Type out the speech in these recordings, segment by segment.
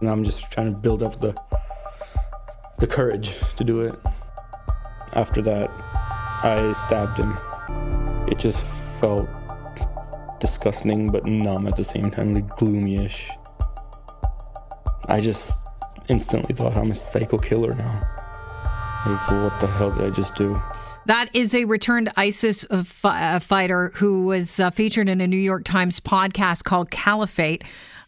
And I'm just trying to build up the the courage to do it. After that, I stabbed him. It just felt disgusting but numb at the same time, like gloomy-ish. I just instantly thought I'm a psycho killer now. Like, what the hell did I just do? That is a returned ISIS uh, uh, fighter who was uh, featured in a New York Times podcast called Caliphate.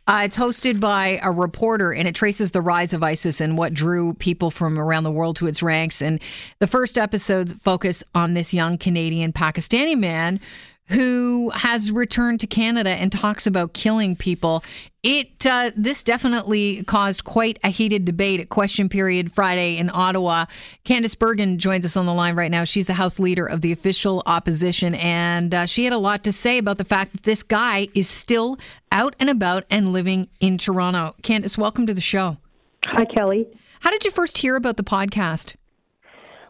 Uh, it's hosted by a reporter and it traces the rise of ISIS and what drew people from around the world to its ranks. And the first episodes focus on this young Canadian Pakistani man who has returned to Canada and talks about killing people. It uh, this definitely caused quite a heated debate at Question Period Friday in Ottawa. Candice Bergen joins us on the line right now. She's the House Leader of the official opposition, and uh, she had a lot to say about the fact that this guy is still out and about and living in Toronto. Candice, welcome to the show. Hi, Kelly. How did you first hear about the podcast?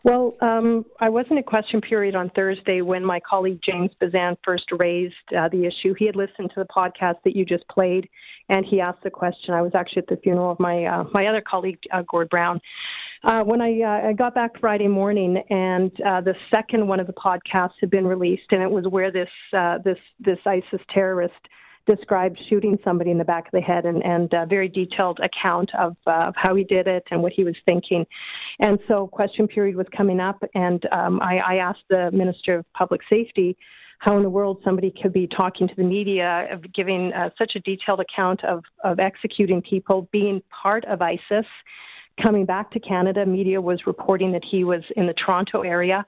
Well, um, I was in a question period on Thursday when my colleague James Bezan first raised uh, the issue. He had listened to the podcast that you just played, and he asked the question. I was actually at the funeral of my uh, my other colleague uh, Gord Brown. Uh, when I, uh, I got back Friday morning, and uh, the second one of the podcasts had been released, and it was where this this this ISIS terrorist described shooting somebody in the back of the head and, and a very detailed account of, uh, of how he did it and what he was thinking. And so question period was coming up, and um, I, I asked the Minister of Public Safety how in the world somebody could be talking to the media, of giving uh, such a detailed account of, of executing people, being part of ISIS. Coming back to Canada, media was reporting that he was in the Toronto area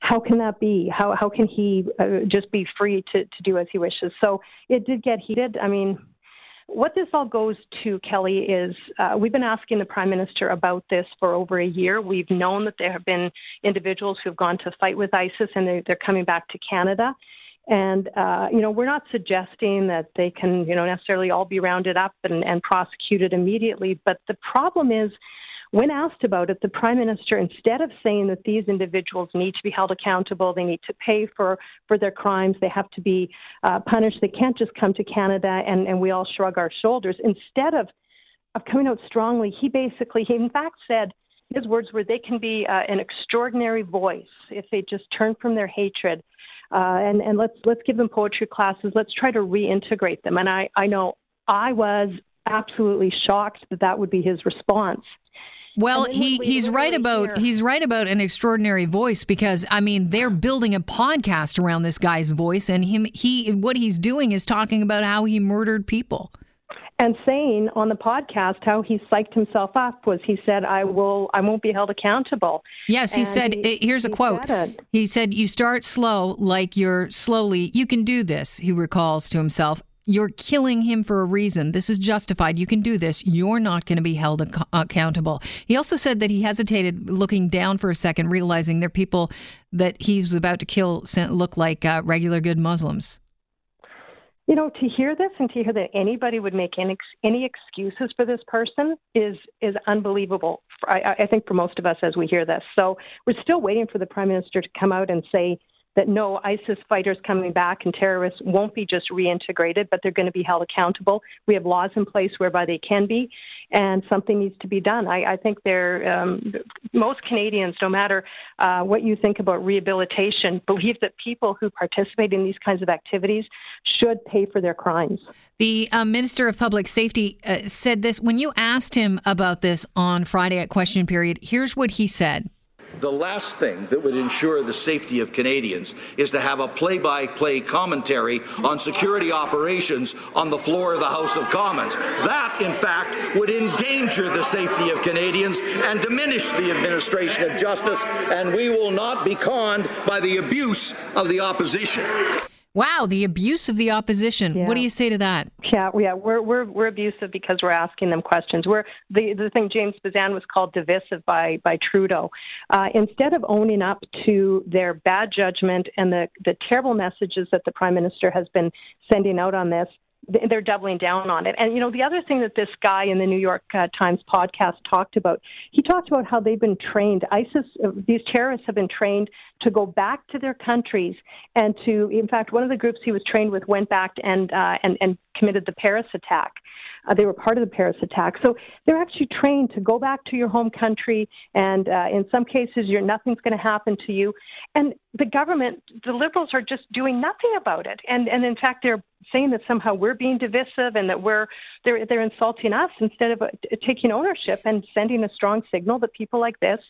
how can that be? How how can he uh, just be free to to do as he wishes? So it did get heated. I mean, what this all goes to, Kelly, is uh, we've been asking the Prime Minister about this for over a year. We've known that there have been individuals who have gone to fight with ISIS and they, they're coming back to Canada. And, uh, you know, we're not suggesting that they can, you know, necessarily all be rounded up and, and prosecuted immediately. But the problem is when asked about it, the Prime Minister, instead of saying that these individuals need to be held accountable, they need to pay for, for their crimes, they have to be uh, punished, they can't just come to Canada and, and we all shrug our shoulders. Instead of, of coming out strongly, he basically, he in fact said, his words were, they can be uh, an extraordinary voice if they just turn from their hatred. Uh, and, and let's let's give them poetry classes. Let's try to reintegrate them. And I, I know I was absolutely shocked that that would be his response. Well, he, he's right about hear. he's right about an extraordinary voice because I mean they're building a podcast around this guy's voice and him he what he's doing is talking about how he murdered people. And saying on the podcast how he psyched himself up was he said I will I won't be held accountable. Yes, he and said he, eh, here's a quote. Said he said you start slow like you're slowly you can do this, he recalls to himself. You're killing him for a reason. This is justified. You can do this. You're not going to be held ac- accountable. He also said that he hesitated looking down for a second, realizing they're people that he's about to kill look like uh, regular good Muslims. You know, to hear this and to hear that anybody would make any, any excuses for this person is is unbelievable. I, I think for most of us as we hear this. So we're still waiting for the prime minister to come out and say that no ISIS fighters coming back and terrorists won't be just reintegrated, but they're going to be held accountable. We have laws in place whereby they can be, and something needs to be done. I, I think there, um, most Canadians, no matter uh, what you think about rehabilitation, believe that people who participate in these kinds of activities should pay for their crimes. The uh, Minister of Public Safety uh, said this when you asked him about this on Friday at question period. Here's what he said. The last thing that would ensure the safety of Canadians is to have a play by play commentary on security operations on the floor of the House of Commons. That, in fact, would endanger the safety of Canadians and diminish the administration of justice, and we will not be conned by the abuse of the opposition. Wow, the abuse of the opposition. Yeah. What do you say to that? Yeah, yeah, we're we're we're abusive because we're asking them questions. We're the the thing James Bezan was called divisive by by Trudeau. Uh, instead of owning up to their bad judgment and the the terrible messages that the prime minister has been sending out on this, they're doubling down on it. And you know, the other thing that this guy in the New York uh, Times podcast talked about, he talked about how they've been trained. ISIS, uh, these terrorists have been trained to go back to their countries and to, in fact, one of the groups he was trained with went back and uh, and and committed the Paris attack. Uh, they were part of the Paris attack. So they're actually trained to go back to your home country, and uh, in some cases, you're, nothing's going to happen to you. And the government, the liberals, are just doing nothing about it. And and in fact, they're saying that somehow we're being divisive and that we're they're they're insulting us instead of uh, taking ownership and sending a strong signal that people like this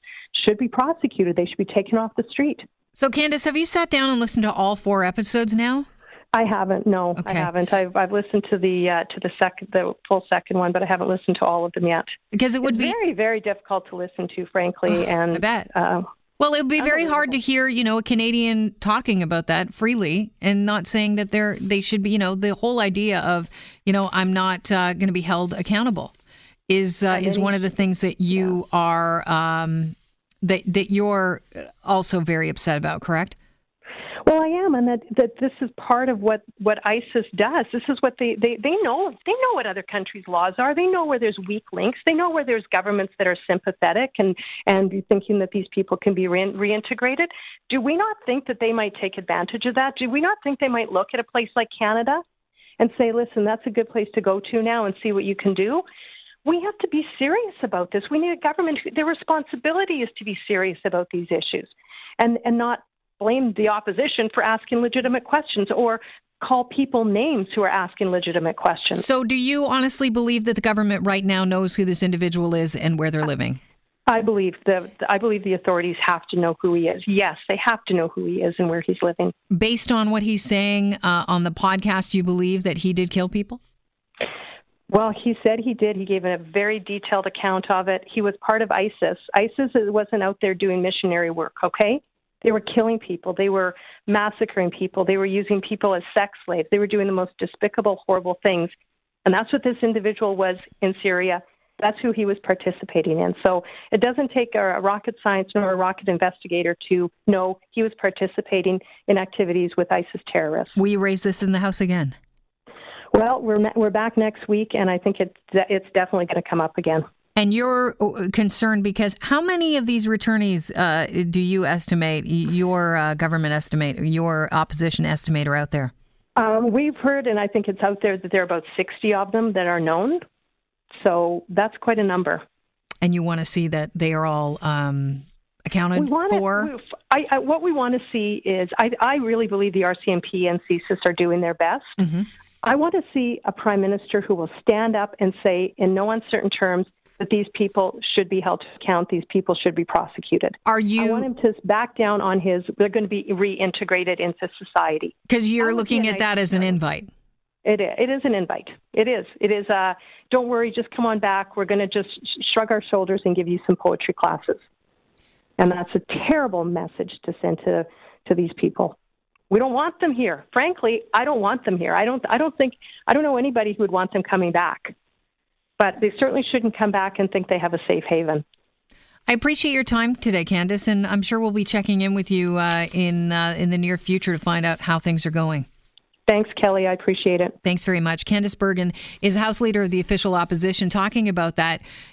should be prosecuted. They should be taken off the street. So, Candice, have you sat down and listened to all four episodes now? I haven't. No, okay. I haven't. I've I've listened to the uh, to the second the full second one, but I haven't listened to all of them yet. Because it would it's be very very difficult to listen to, frankly. and I bet. Uh, well, it would be very hard to hear, you know, a Canadian talking about that freely and not saying that they're they should be, you know, the whole idea of, you know, I'm not uh, going to be held accountable is uh, is one of the things that you yeah. are um, that that you're also very upset about, correct? Well, I am, and that, that this is part of what, what ISIS does. This is what they, they, they know. They know what other countries' laws are. They know where there's weak links. They know where there's governments that are sympathetic and, and thinking that these people can be re- reintegrated. Do we not think that they might take advantage of that? Do we not think they might look at a place like Canada and say, listen, that's a good place to go to now and see what you can do? we have to be serious about this. We need a government. Their responsibility is to be serious about these issues, and and not blame the opposition for asking legitimate questions or call people names who are asking legitimate questions. So, do you honestly believe that the government right now knows who this individual is and where they're living? I believe the I believe the authorities have to know who he is. Yes, they have to know who he is and where he's living. Based on what he's saying uh, on the podcast, you believe that he did kill people? Well, he said he did. He gave a very detailed account of it. He was part of ISIS. ISIS wasn't out there doing missionary work, okay? They were killing people. They were massacring people. They were using people as sex slaves. They were doing the most despicable, horrible things. And that's what this individual was in Syria. That's who he was participating in. So it doesn't take a, rocket science nor a rocket investigator to know he was participating in activities with ISIS terrorists. Will you raise this in the House again? Well, we're we're back next week, and I think it's it's definitely going to come up again. And you're uh, concerned because how many of these returnees uh, do you estimate, your uh, government estimate, your opposition estimate are out there? Um, we've heard, and I think it's out there, that there are about 60 of them that are known. So that's quite a number. And you want to see that they are all um, accounted we wanna, for? I, I, what we want to see is I, I, really believe the RCMP and CSIS are doing their best. Mm-hmm. I want to see a prime minister who will stand up and say, in no uncertain terms, that these people should be held to account. These people should be prosecuted. Are you? I want him to back down on his. They're going to be reintegrated into society. Because you're looking at that as an invite. It is. It is an invite. It is. It is. Uh, don't worry. Just come on back. We're going to just shrug our shoulders and give you some poetry classes. And that's a terrible message to send to to these people. We don't want them here. Frankly, I don't want them here. I don't. I don't think. I don't know anybody who would want them coming back but they certainly shouldn't come back and think they have a safe haven. I appreciate your time today, Candice, and I'm sure we'll be checking in with you uh, in uh, in the near future to find out how things are going. Thanks, Kelly. I appreciate it. Thanks very much. Candice Bergen is House Leader of the official opposition, talking about that